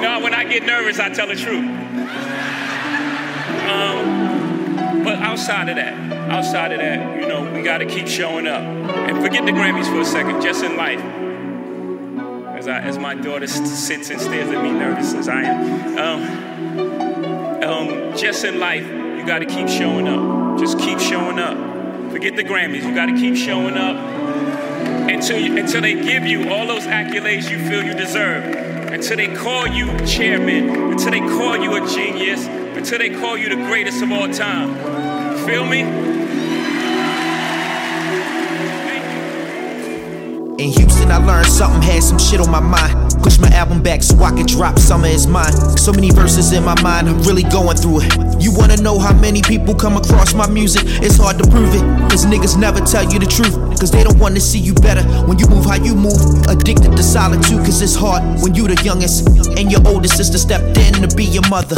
No, when I get nervous, I tell the truth. Um, but outside of that, outside of that, you know, we got to keep showing up. And forget the Grammys for a second, just in life. As, I, as my daughter sits and stares at me nervous as I am. Um, um, just in life, you got to keep showing up. Just keep showing up. Forget the Grammys. You got to keep showing up until, until they give you all those accolades you feel you deserve. Until they call you chairman. Until they call you a genius. Until they call you the greatest of all time. Feel me? In Houston, I learned something, had some shit on my mind. Push my album back so I can drop some of his mine. So many verses in my mind, I'm really going through it. You wanna know how many people come across my music? It's hard to prove it, cause niggas never tell you the truth. Cause they don't wanna see you better when you move how you move. Addicted to solitude, cause it's hard when you the youngest. And your older sister stepped in be your mother.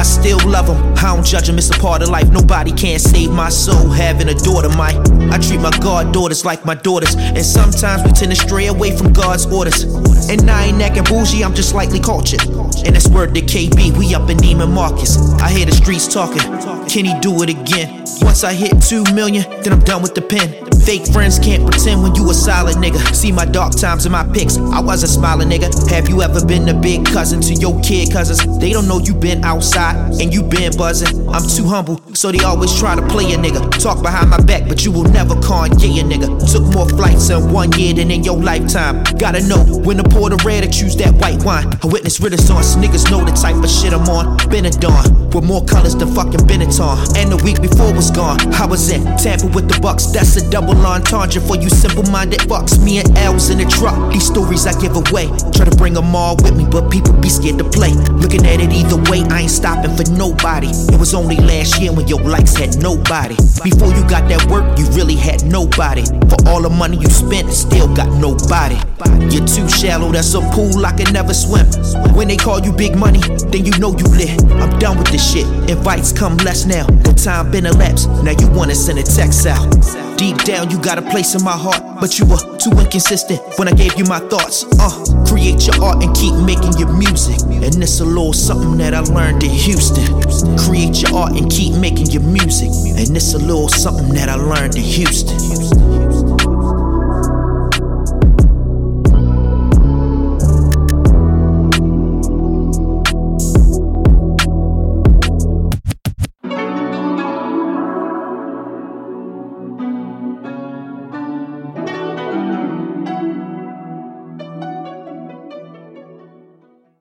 I still love them, I don't judge them, it's a part of life. Nobody can't save my soul, having a daughter, my. I treat my goddaughters like my daughters. And sometimes we tend to stray away from God's orders. And I ain't acting bougie, I'm just slightly cultured. And that's word to KB, we up in Neiman Marcus. I hear the streets talking, can he do it again? Once I hit two million, then I'm done with the pen. Fake friends can't pretend when you a solid nigga. See my dark times in my pics, I wasn't smiling, nigga. Have you ever been a big cousin to your kid cousins? They don't know you been outside and you been buzzing. I'm too humble, so they always try to play a nigga. Talk behind my back, but you will never Kanye a nigga. Took more flights in one year than in your lifetime. Gotta know when to pour the red or choose that white wine. I witness renaissance, niggas know the type of shit I'm on. Benetton, with more colors than fucking Benetton. And the week before was gone, I was in Tampa with the Bucs. That's a double entendre for you simple-minded fucks. Me and L's in the truck. These stories I give away. Try to bring them all with me, but people be scared to play. Looking at it either way, I ain't stopping for nobody. It was only last year when your likes had nobody. Before you got that work, you really had nobody. For all the money you spent, still got nobody. You're too shallow, that's a pool I can never swim. When they call you big money, then you know you lit. I'm done with this shit. Invites come less now. The time been elapsed. Now you wanna send a text out. Deep down, you got a place in my heart, but you were too inconsistent when I gave you my thoughts. Uh, create your art and keep making your music. And it's a little something that I learned in Houston. Create your art and keep making your music. And it's a little something that I learned in Houston.